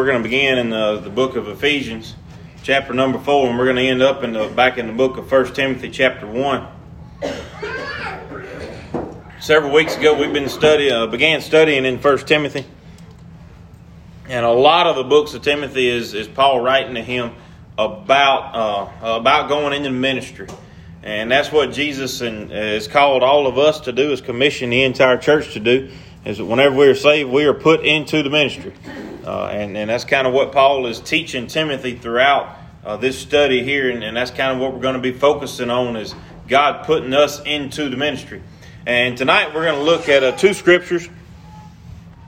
We're going to begin in the, the book of Ephesians, chapter number four, and we're going to end up in the back in the book of First Timothy, chapter one. Several weeks ago, we've been study uh, began studying in First Timothy, and a lot of the books of Timothy is is Paul writing to him about uh, about going into ministry. And that's what Jesus and, has called all of us to do, is commission the entire church to do, is that whenever we are saved, we are put into the ministry. Uh, and, and that's kind of what Paul is teaching Timothy throughout uh, this study here. And, and that's kind of what we're going to be focusing on is God putting us into the ministry. And tonight we're going to look at uh, two scriptures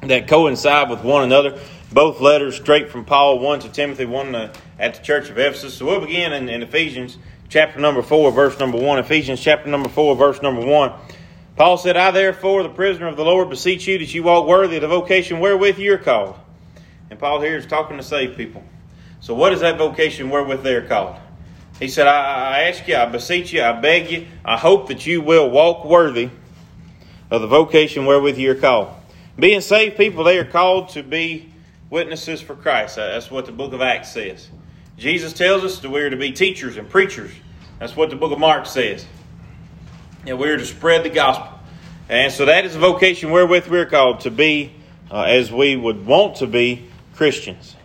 that coincide with one another. Both letters straight from Paul, one to Timothy, one uh, at the church of Ephesus. So we'll begin in, in Ephesians chapter number 4, verse number 1. Ephesians chapter number 4, verse number 1. Paul said, I therefore, the prisoner of the Lord, beseech you that you walk worthy of the vocation wherewith you are called. And Paul here is talking to save people. So what is that vocation wherewith they are called? He said, I, I ask you, I beseech you, I beg you, I hope that you will walk worthy of the vocation wherewith you are called. Being saved people, they are called to be witnesses for Christ. That's what the book of Acts says. Jesus tells us that we are to be teachers and preachers. That's what the book of Mark says. And we are to spread the gospel. And so that is the vocation wherewith we're called to be uh, as we would want to be Christians.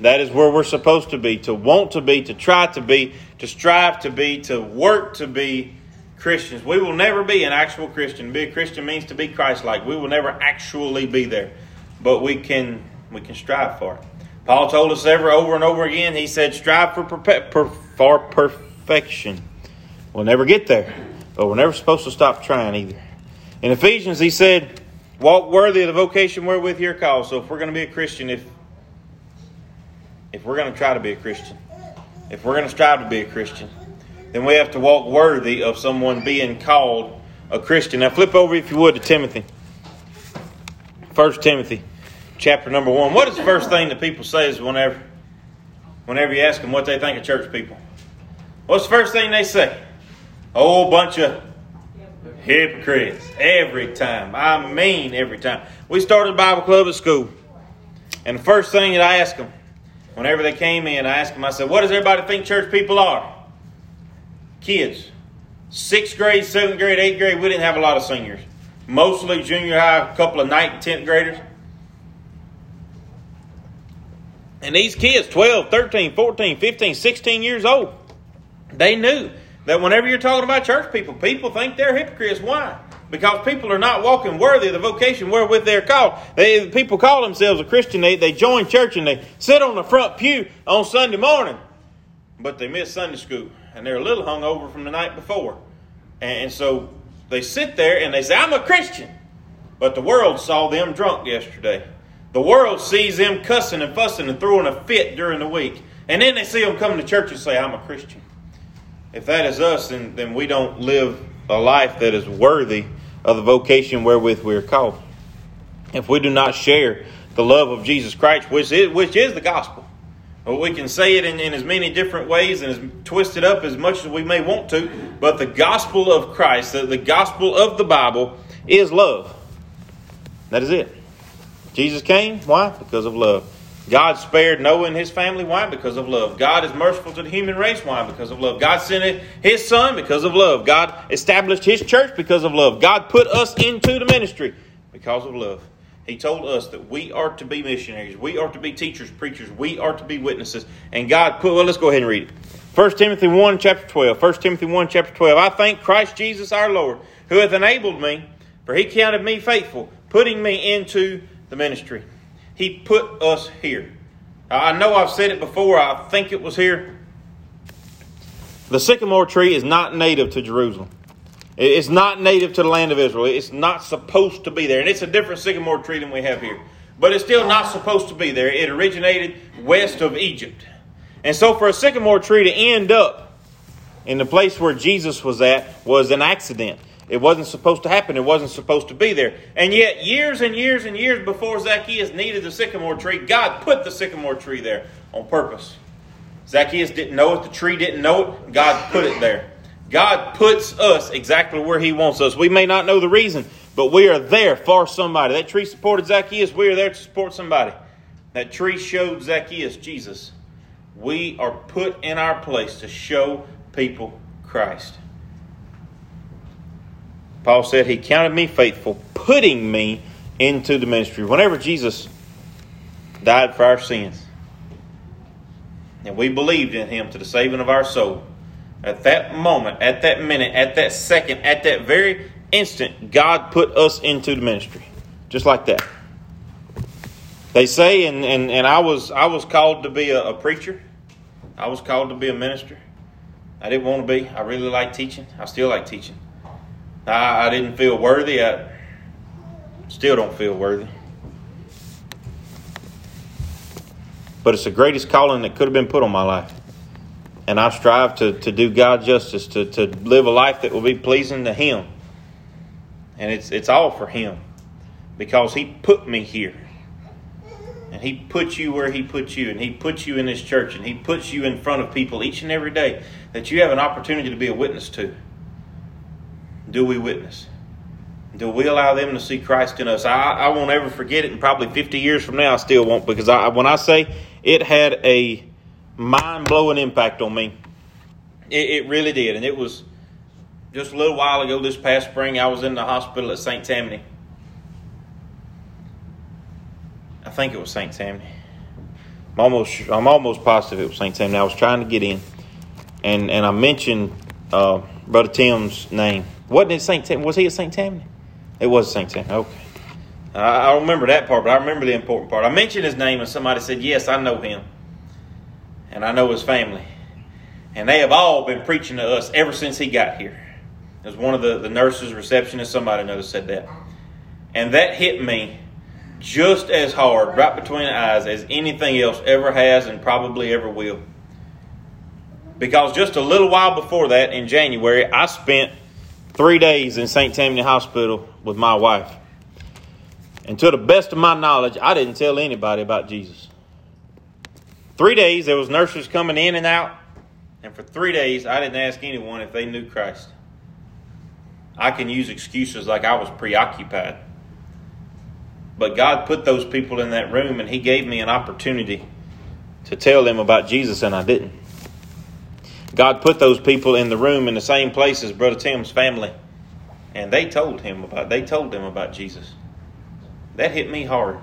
That is where we're supposed to be, to want to be, to try to be, to strive to be, to work to be Christians. We will never be an actual Christian. Be a Christian means to be Christ-like. We will never actually be there, but we can we can strive for it. Paul told us ever over and over again, he said, strive for, per- for perfection. We'll never get there, but we're never supposed to stop trying either. In Ephesians, he said, walk worthy of the vocation wherewith you're called. So if we're going to be a Christian, if, if we're going to try to be a Christian, if we're going to strive to be a Christian, then we have to walk worthy of someone being called a Christian. Now flip over, if you would, to Timothy. First Timothy chapter number one. What is the first thing that people say is whenever, whenever you ask them what they think of church people? What's the first thing they say? A whole bunch of hypocrites every time. I mean, every time. We started Bible club at school, and the first thing that I asked them, whenever they came in, I asked them, I said, "What does everybody think church people are?" Kids, sixth grade, seventh grade, eighth grade. We didn't have a lot of seniors. Mostly junior high, a couple of ninth and tenth graders. And these kids, 12, 13, 14, 15, 16 years old, they knew that whenever you're talking about church people, people think they're hypocrites. Why? Because people are not walking worthy of the vocation wherewith they're called. They, people call themselves a Christian. They, they join church and they sit on the front pew on Sunday morning, but they miss Sunday school and they're a little hungover from the night before. And, and so they sit there and they say, I'm a Christian. But the world saw them drunk yesterday. The world sees them cussing and fussing and throwing a fit during the week. And then they see them come to church and say, I'm a Christian. If that is us, then, then we don't live a life that is worthy of the vocation wherewith we are called. If we do not share the love of Jesus Christ, which is, which is the gospel, well, we can say it in, in as many different ways and as twisted up as much as we may want to, but the gospel of Christ, the, the gospel of the Bible, is love. That is it. Jesus came. Why? Because of love. God spared Noah and his family. Why? Because of love. God is merciful to the human race. Why? Because of love. God sent his son because of love. God established his church because of love. God put us into the ministry because of love. He told us that we are to be missionaries. We are to be teachers, preachers. We are to be witnesses. And God put, well, let's go ahead and read it. 1 Timothy 1, chapter 12. 1 Timothy 1, chapter 12. I thank Christ Jesus our Lord, who hath enabled me, for he counted me faithful, putting me into the ministry. He put us here. I know I've said it before, I think it was here. The sycamore tree is not native to Jerusalem. It's not native to the land of Israel. It's not supposed to be there. And it's a different sycamore tree than we have here. But it's still not supposed to be there. It originated west of Egypt. And so for a sycamore tree to end up in the place where Jesus was at was an accident. It wasn't supposed to happen. It wasn't supposed to be there. And yet, years and years and years before Zacchaeus needed the sycamore tree, God put the sycamore tree there on purpose. Zacchaeus didn't know it. The tree didn't know it. God put it there. God puts us exactly where He wants us. We may not know the reason, but we are there for somebody. That tree supported Zacchaeus. We are there to support somebody. That tree showed Zacchaeus Jesus. We are put in our place to show people Christ. Paul said he counted me faithful, putting me into the ministry. Whenever Jesus died for our sins, and we believed in him to the saving of our soul, at that moment, at that minute, at that second, at that very instant, God put us into the ministry. Just like that. They say, and, and, and I was I was called to be a, a preacher. I was called to be a minister. I didn't want to be. I really like teaching. I still like teaching. I, I didn't feel worthy. I still don't feel worthy. But it's the greatest calling that could have been put on my life. And I strive to, to do God justice, to, to live a life that will be pleasing to Him. And it's, it's all for Him because He put me here. And He put you where He put you, and He puts you in this church, and He puts you in front of people each and every day that you have an opportunity to be a witness to. Do we witness? Do we allow them to see Christ in us? I, I won't ever forget it, and probably 50 years from now, I still won't, because I, when I say it had a mind blowing impact on me, it, it really did. And it was just a little while ago this past spring, I was in the hospital at St. Tammany. I think it was St. Tammany. I'm almost, I'm almost positive it was St. Tammany. I was trying to get in, and, and I mentioned uh, Brother Tim's name. Wasn't it St. Tammany? Was he at St. Tammany? It was St. Tammany. Okay. I, I remember that part, but I remember the important part. I mentioned his name, and somebody said, Yes, I know him. And I know his family. And they have all been preaching to us ever since he got here. It was one of the, the nurses, receptionists, somebody knows said that. And that hit me just as hard, right between the eyes, as anything else ever has and probably ever will. Because just a little while before that, in January, I spent three days in St. Tammany Hospital with my wife. And to the best of my knowledge, I didn't tell anybody about Jesus. Three days, there was nurses coming in and out. And for three days, I didn't ask anyone if they knew Christ. I can use excuses like I was preoccupied. But God put those people in that room and He gave me an opportunity to tell them about Jesus, and I didn't. God put those people in the room in the same place as Brother Tim's family, and they told him about they told them about Jesus. That hit me hard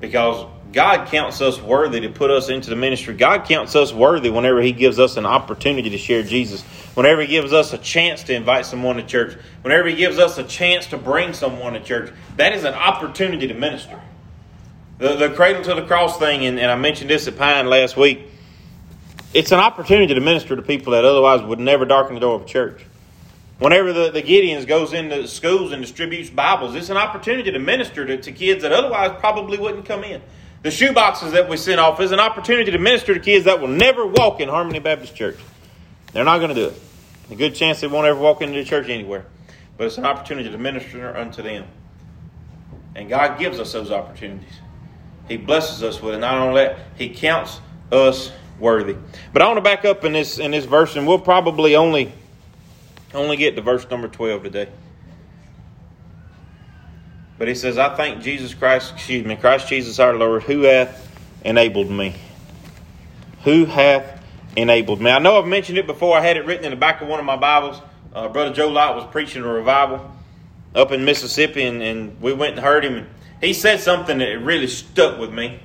because God counts us worthy to put us into the ministry. God counts us worthy whenever He gives us an opportunity to share Jesus. Whenever He gives us a chance to invite someone to church. Whenever He gives us a chance to bring someone to church. That is an opportunity to minister. The, the cradle to the cross thing, and, and I mentioned this at Pine last week, it's an opportunity to minister to people that otherwise would never darken the door of a church. Whenever the, the Gideons goes into schools and distributes Bibles, it's an opportunity to minister to, to kids that otherwise probably wouldn't come in. The shoe boxes that we send off is an opportunity to minister to kids that will never walk in Harmony Baptist Church. They're not going to do it. A good chance they won't ever walk into the church anywhere. But it's an opportunity to minister unto them. And God gives us those opportunities. He blesses us with it. Not only that, He counts us worthy. But I want to back up in this in this verse, and we'll probably only only get to verse number twelve today. But he says, I thank Jesus Christ, excuse me, Christ Jesus our Lord, who hath enabled me. Who hath enabled me. I know I've mentioned it before. I had it written in the back of one of my Bibles. Uh, Brother Joe Light was preaching a revival up in Mississippi, and, and we went and heard him. And he said something that really stuck with me.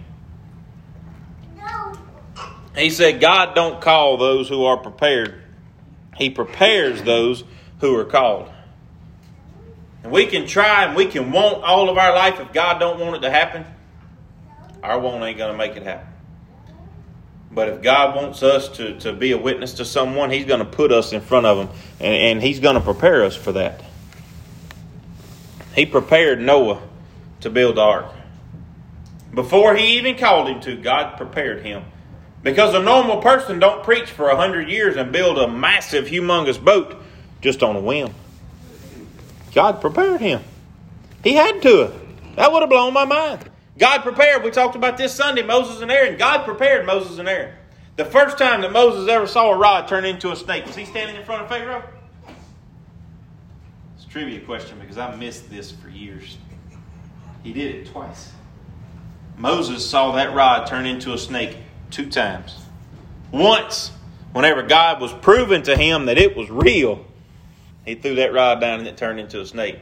He said, God don't call those who are prepared. He prepares those who are called. And we can try and we can want all of our life if God don't want it to happen. Our want ain't going to make it happen. But if God wants us to, to be a witness to someone, He's going to put us in front of them and, and He's going to prepare us for that. He prepared Noah to build the ark. Before he even called him to, God prepared him. Because a normal person don't preach for a hundred years and build a massive, humongous boat just on a whim. God prepared him. He had to. That would have blown my mind. God prepared. We talked about this Sunday, Moses and Aaron. God prepared Moses and Aaron. The first time that Moses ever saw a rod turn into a snake, was he standing in front of Pharaoh? It's a trivia question because I missed this for years. He did it twice. Moses saw that rod turn into a snake two times. Once, whenever God was proving to him that it was real, he threw that rod down and it turned into a snake.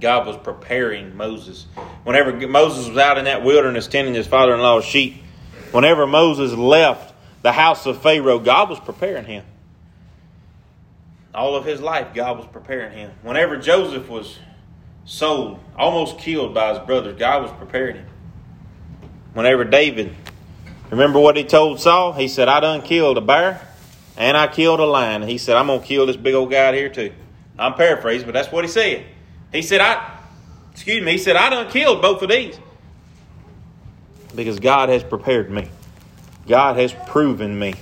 God was preparing Moses. Whenever Moses was out in that wilderness tending his father in law's sheep, whenever Moses left the house of Pharaoh, God was preparing him. All of his life, God was preparing him. Whenever Joseph was sold, almost killed by his brothers, God was preparing him. Whenever David, remember what he told Saul? He said, I done killed a bear and I killed a lion. He said, I'm going to kill this big old guy here too. I'm paraphrasing, but that's what he said. He said, I, excuse me, he said, I done killed both of these. Because God has prepared me. God has proven me.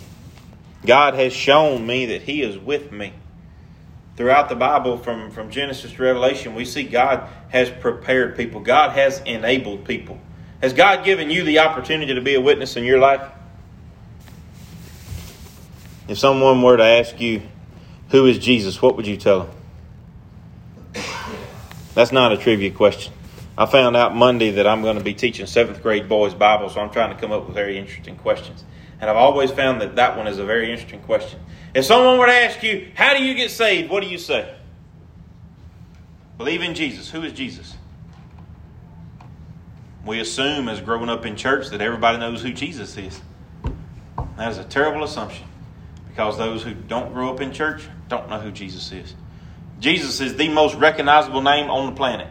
God has shown me that He is with me. Throughout the Bible, from, from Genesis to Revelation, we see God has prepared people. God has enabled people. Has God given you the opportunity to be a witness in your life? If someone were to ask you, Who is Jesus? what would you tell them? That's not a trivia question. I found out Monday that I'm going to be teaching seventh grade boys Bible, so I'm trying to come up with very interesting questions. And I've always found that that one is a very interesting question. If someone were to ask you, How do you get saved? what do you say? Believe in Jesus. Who is Jesus? We assume, as growing up in church, that everybody knows who Jesus is. That is a terrible assumption because those who don't grow up in church don't know who Jesus is. Jesus is the most recognizable name on the planet.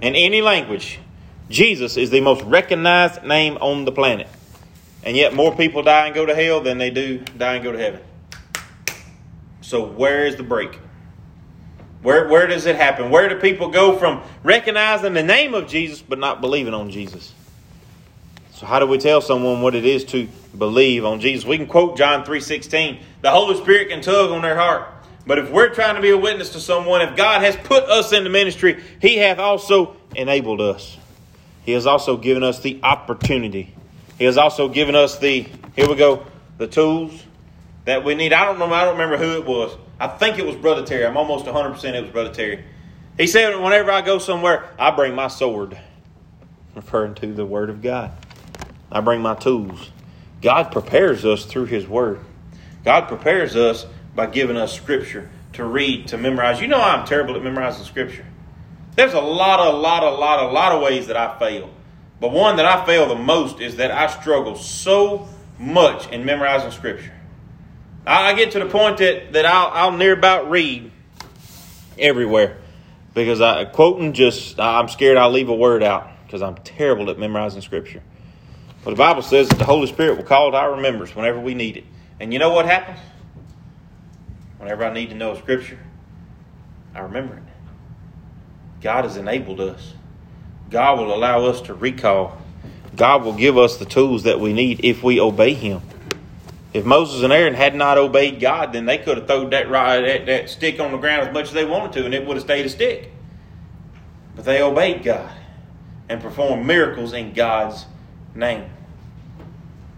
In any language, Jesus is the most recognized name on the planet. And yet, more people die and go to hell than they do die and go to heaven. So, where is the break? Where, where does it happen? Where do people go from recognizing the name of Jesus but not believing on Jesus? So how do we tell someone what it is to believe on Jesus? We can quote John 3:16. The Holy Spirit can tug on their heart. But if we're trying to be a witness to someone, if God has put us in the ministry, He hath also enabled us. He has also given us the opportunity. He has also given us the, here we go, the tools that we need. I don't know, I don't remember who it was. I think it was Brother Terry. I'm almost 100% it was Brother Terry. He said, whenever I go somewhere, I bring my sword, referring to the Word of God. I bring my tools. God prepares us through His Word. God prepares us by giving us Scripture to read, to memorize. You know I'm terrible at memorizing Scripture. There's a lot, a lot, a lot, a lot of ways that I fail. But one that I fail the most is that I struggle so much in memorizing Scripture. I get to the point that, that I'll, I'll near about read everywhere because I quoting just I'm scared I'll leave a word out because I'm terrible at memorizing Scripture. But the Bible says that the Holy Spirit will call to our remembrance whenever we need it. And you know what happens? Whenever I need to know a Scripture, I remember it. God has enabled us. God will allow us to recall. God will give us the tools that we need if we obey Him. If Moses and Aaron had not obeyed God, then they could have thrown that, that, that stick on the ground as much as they wanted to, and it would have stayed a stick. But they obeyed God and performed miracles in God's name.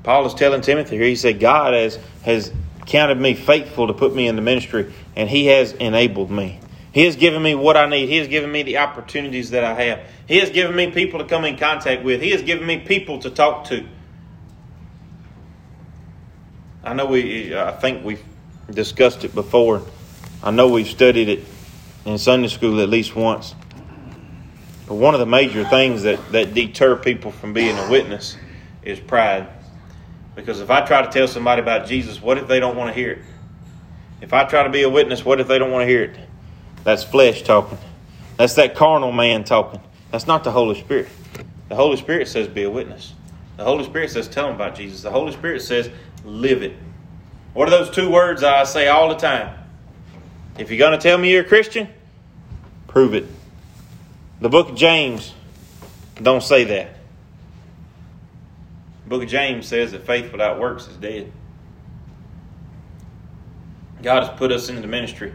Paul is telling Timothy here, he said, God has, has counted me faithful to put me in the ministry, and he has enabled me. He has given me what I need. He has given me the opportunities that I have. He has given me people to come in contact with. He has given me people to talk to. I know we, I think we've discussed it before. I know we've studied it in Sunday school at least once. But one of the major things that, that deter people from being a witness is pride. Because if I try to tell somebody about Jesus, what if they don't want to hear it? If I try to be a witness, what if they don't want to hear it? That's flesh talking. That's that carnal man talking. That's not the Holy Spirit. The Holy Spirit says, be a witness. The Holy Spirit says, tell them about Jesus. The Holy Spirit says, live it. What are those two words I say all the time? If you're going to tell me you're a Christian, prove it. The book of James don't say that. The book of James says that faith without works is dead. God has put us into the ministry.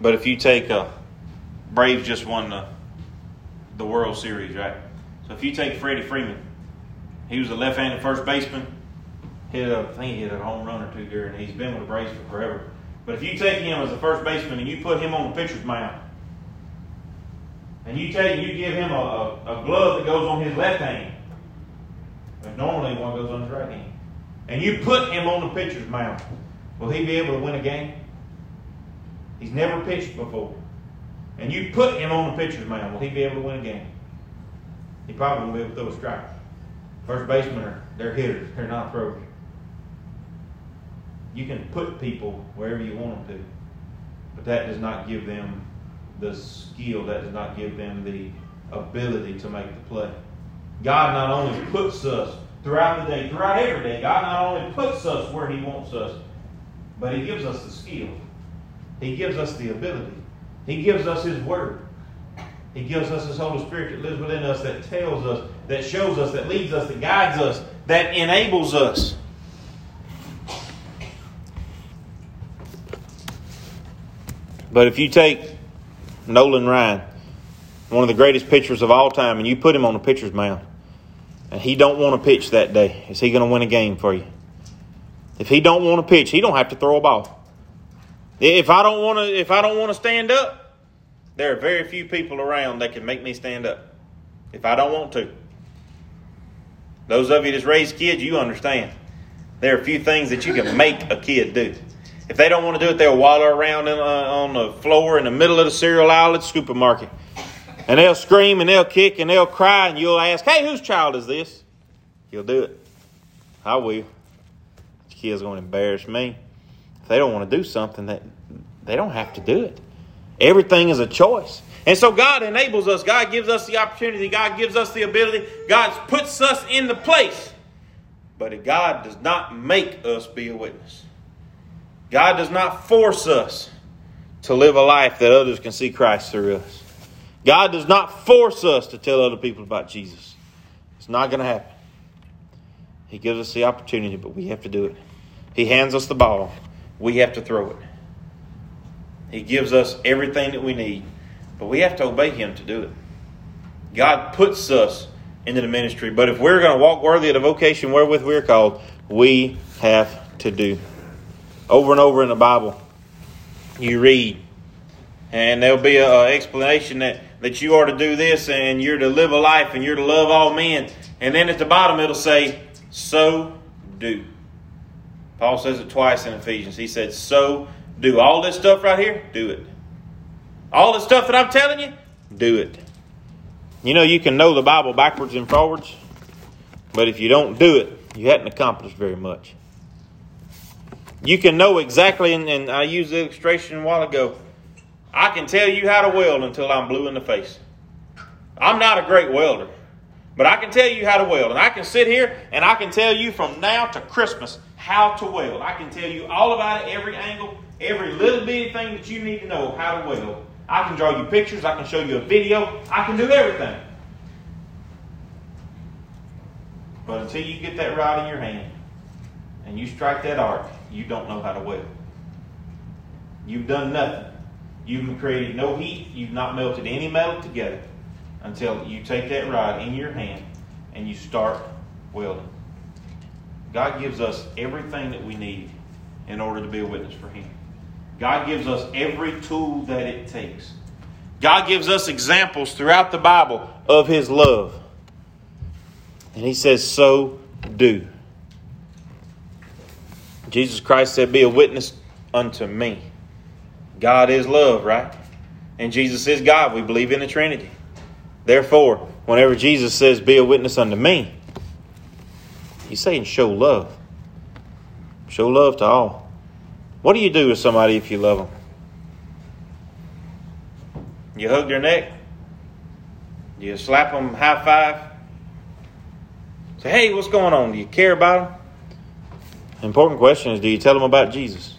But if you take a Braves just won the the World Series, right? So if you take Freddie Freeman, he was a left-handed first baseman hit a, I think he hit a home run or two there, and he's been with the Braves for forever. But if you take him as a first baseman and you put him on the pitcher's mound, and you take you give him a, a, a glove that goes on his left hand, but normally one goes on his right hand, and you put him on the pitcher's mound, will he be able to win a game? He's never pitched before. And you put him on the pitcher's mound, will he be able to win a game? He probably won't be able to throw a strike. First basemen are they're hitters, they're not throwers. You can put people wherever you want them to, but that does not give them the skill, that does not give them the ability to make the play. God not only puts us throughout the day, throughout every day, God not only puts us where He wants us, but He gives us the skill. He gives us the ability. He gives us His Word. He gives us His Holy Spirit that lives within us, that tells us, that shows us, that leads us, that guides us, that enables us. But if you take Nolan Ryan, one of the greatest pitchers of all time, and you put him on the pitcher's mound, and he don't want to pitch that day, is he going to win a game for you? If he don't want to pitch, he don't have to throw a ball. If I don't want to, if I don't want to stand up, there are very few people around that can make me stand up. If I don't want to. Those of you that's raised kids, you understand. There are a few things that you can make a kid do. If they don't want to do it, they'll waddle around in, uh, on the floor in the middle of the cereal aisle at the supermarket. And they'll scream and they'll kick and they'll cry, and you'll ask, Hey, whose child is this? He'll do it. I will. This kid's going to embarrass me. If they don't want to do something, that they don't have to do it. Everything is a choice. And so God enables us. God gives us the opportunity. God gives us the ability. God puts us in the place. But God does not make us be a witness. God does not force us to live a life that others can see Christ through us. God does not force us to tell other people about Jesus. It's not going to happen. He gives us the opportunity, but we have to do it. He hands us the ball. We have to throw it. He gives us everything that we need, but we have to obey Him to do it. God puts us into the ministry, but if we're going to walk worthy of the vocation wherewith we're called, we have to do over and over in the Bible, you read, and there'll be an explanation that, that you are to do this and you're to live a life and you're to love all men. And then at the bottom it'll say, so do. Paul says it twice in Ephesians. He said, so do. All this stuff right here, do it. All the stuff that I'm telling you, do it. You know, you can know the Bible backwards and forwards, but if you don't do it, you haven't accomplished very much. You can know exactly, and, and I used the illustration a while ago. I can tell you how to weld until I'm blue in the face. I'm not a great welder, but I can tell you how to weld. And I can sit here and I can tell you from now to Christmas how to weld. I can tell you all about it, every angle, every little bitty thing that you need to know how to weld. I can draw you pictures, I can show you a video, I can do everything. But until you get that rod in your hand and you strike that arc, you don't know how to weld. You've done nothing. You've created no heat. You've not melted any metal together until you take that rod in your hand and you start welding. God gives us everything that we need in order to be a witness for Him. God gives us every tool that it takes. God gives us examples throughout the Bible of His love. And He says, So do. Jesus Christ said, Be a witness unto me. God is love, right? And Jesus is God. We believe in the Trinity. Therefore, whenever Jesus says, Be a witness unto me, he's saying, Show love. Show love to all. What do you do with somebody if you love them? You hug their neck? You slap them high five? Say, hey, what's going on? Do you care about them? Important question is do you tell them about Jesus?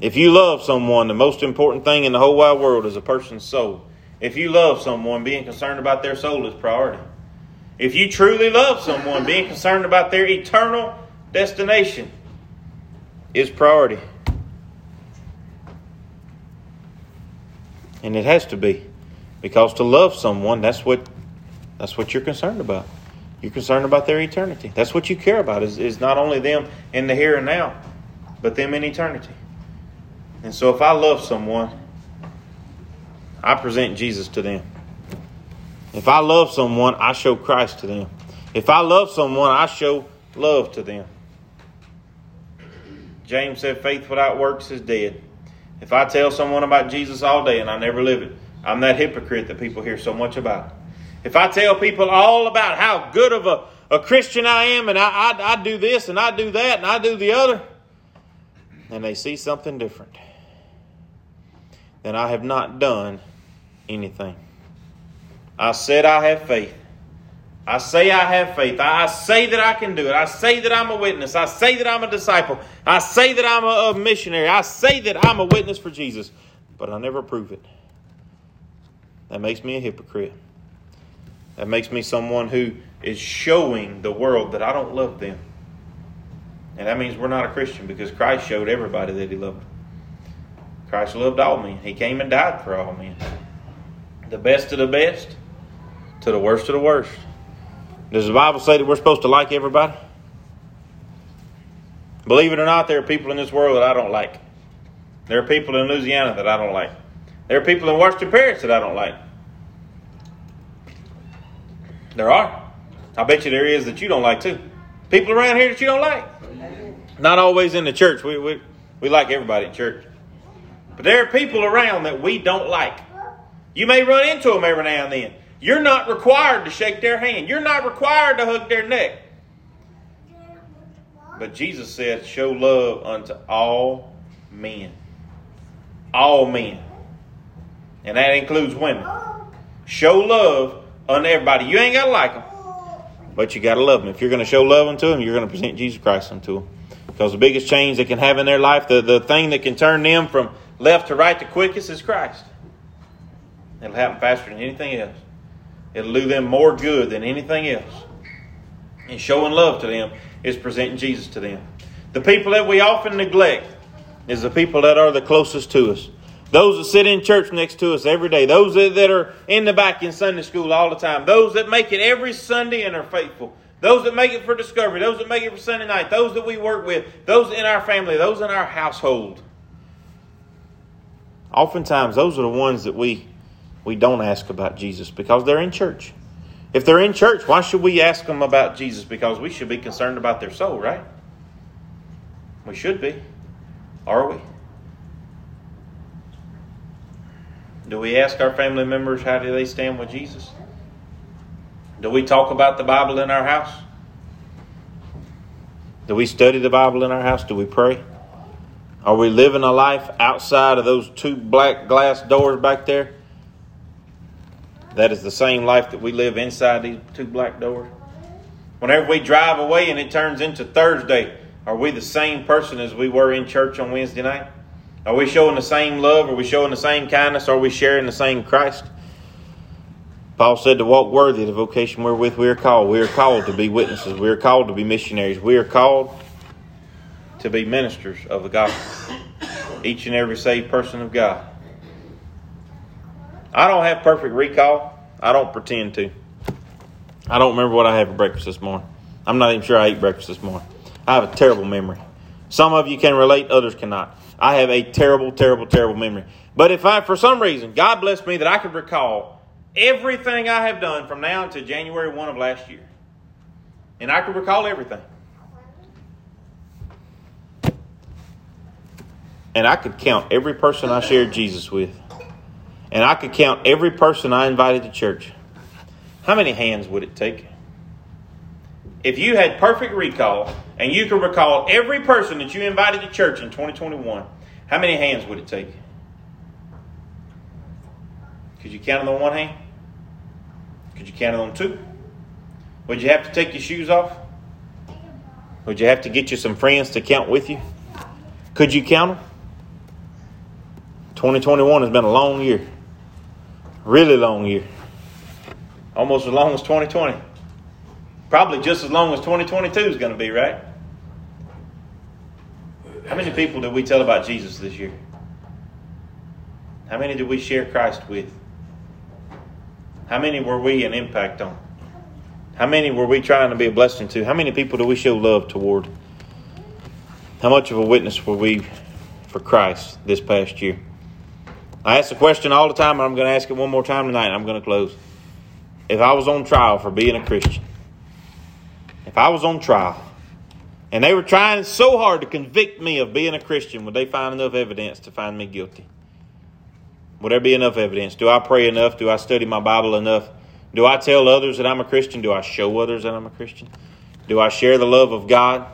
If you love someone, the most important thing in the whole wide world is a person's soul. If you love someone, being concerned about their soul is priority. If you truly love someone, being concerned about their eternal destination is priority. And it has to be. Because to love someone, that's what that's what you're concerned about. You're concerned about their eternity. That's what you care about is, is not only them in the here and now, but them in eternity. And so if I love someone, I present Jesus to them. If I love someone, I show Christ to them. If I love someone, I show love to them. James said, faith without works is dead. If I tell someone about Jesus all day and I never live it, I'm that hypocrite that people hear so much about. If I tell people all about how good of a, a Christian I am and I, I, I do this and I do that and I do the other, and they see something different, then I have not done anything. I said I have faith. I say I have faith. I say that I can do it. I say that I'm a witness. I say that I'm a disciple. I say that I'm a, a missionary. I say that I'm a witness for Jesus, but I never prove it. That makes me a hypocrite. That makes me someone who is showing the world that I don't love them. And that means we're not a Christian because Christ showed everybody that He loved. Christ loved all men. He came and died for all men. The best of the best to the worst of the worst. Does the Bible say that we're supposed to like everybody? Believe it or not, there are people in this world that I don't like. There are people in Louisiana that I don't like. There are people in Washington Parish that I don't like. There are. I bet you there is that you don't like too. People around here that you don't like. Not always in the church. We, we, we like everybody in church. But there are people around that we don't like. You may run into them every now and then. You're not required to shake their hand. You're not required to hug their neck. But Jesus said, Show love unto all men. All men. And that includes women. Show love unto everybody. You ain't got to like them, but you got to love them. If you're going to show love unto them, you're going to present Jesus Christ unto them. Because the biggest change they can have in their life, the, the thing that can turn them from left to right the quickest is Christ. It'll happen faster than anything else. It'll do them more good than anything else. And showing love to them is presenting Jesus to them. The people that we often neglect is the people that are the closest to us. Those that sit in church next to us every day. Those that, are in the back in Sunday school all the time. Those that make it every Sunday and are faithful. Those that make it for discovery. Those that make it for Sunday night. Those that we work with. Those in our family. Those in our household. Oftentimes, those are the ones that we, we don't ask about Jesus because they're in church. If they're in church, why should we ask them about Jesus? Because we should be concerned about their soul, right? We should be. Are we? Do we ask our family members how do they stand with Jesus? Do we talk about the Bible in our house? Do we study the Bible in our house? Do we pray? Are we living a life outside of those two black glass doors back there? That is the same life that we live inside these two black doors. Whenever we drive away and it turns into Thursday, are we the same person as we were in church on Wednesday night? Are we showing the same love? Are we showing the same kindness? Are we sharing the same Christ? Paul said to walk worthy of the vocation wherewith we are called. We are called to be witnesses. We are called to be missionaries. We are called to be ministers of the gospel. Each and every saved person of God. I don't have perfect recall. I don't pretend to. I don't remember what I had for breakfast this morning. I'm not even sure I ate breakfast this morning. I have a terrible memory. Some of you can relate, others cannot. I have a terrible, terrible, terrible memory. But if I, for some reason, God blessed me that I could recall everything I have done from now until January 1 of last year, and I could recall everything. And I could count every person I shared Jesus with. And I could count every person I invited to church. How many hands would it take? If you had perfect recall and you could recall every person that you invited to church in 2021, how many hands would it take? Could you count it on one hand? Could you count it on two? Would you have to take your shoes off? Would you have to get you some friends to count with you? Could you count them? 2021 has been a long year. Really long year. Almost as long as 2020. Probably just as long as 2022 is going to be, right? How many people did we tell about Jesus this year? How many did we share Christ with? How many were we an impact on? How many were we trying to be a blessing to? How many people do we show love toward? How much of a witness were we for Christ this past year? I ask the question all the time, and I'm going to ask it one more time tonight. And I'm going to close. if I was on trial for being a Christian, if I was on trial, and they were trying so hard to convict me of being a Christian, would they find enough evidence to find me guilty? Would there be enough evidence? Do I pray enough? Do I study my Bible enough? Do I tell others that I'm a Christian? Do I show others that I'm a Christian? Do I share the love of God?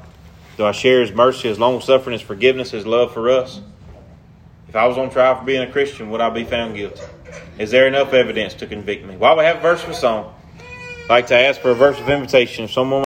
Do I share His mercy, His long suffering, His forgiveness, His love for us? If I was on trial for being a Christian, would I be found guilty? Is there enough evidence to convict me? While we have a verse of a song, I'd like to ask for a verse of invitation. If someone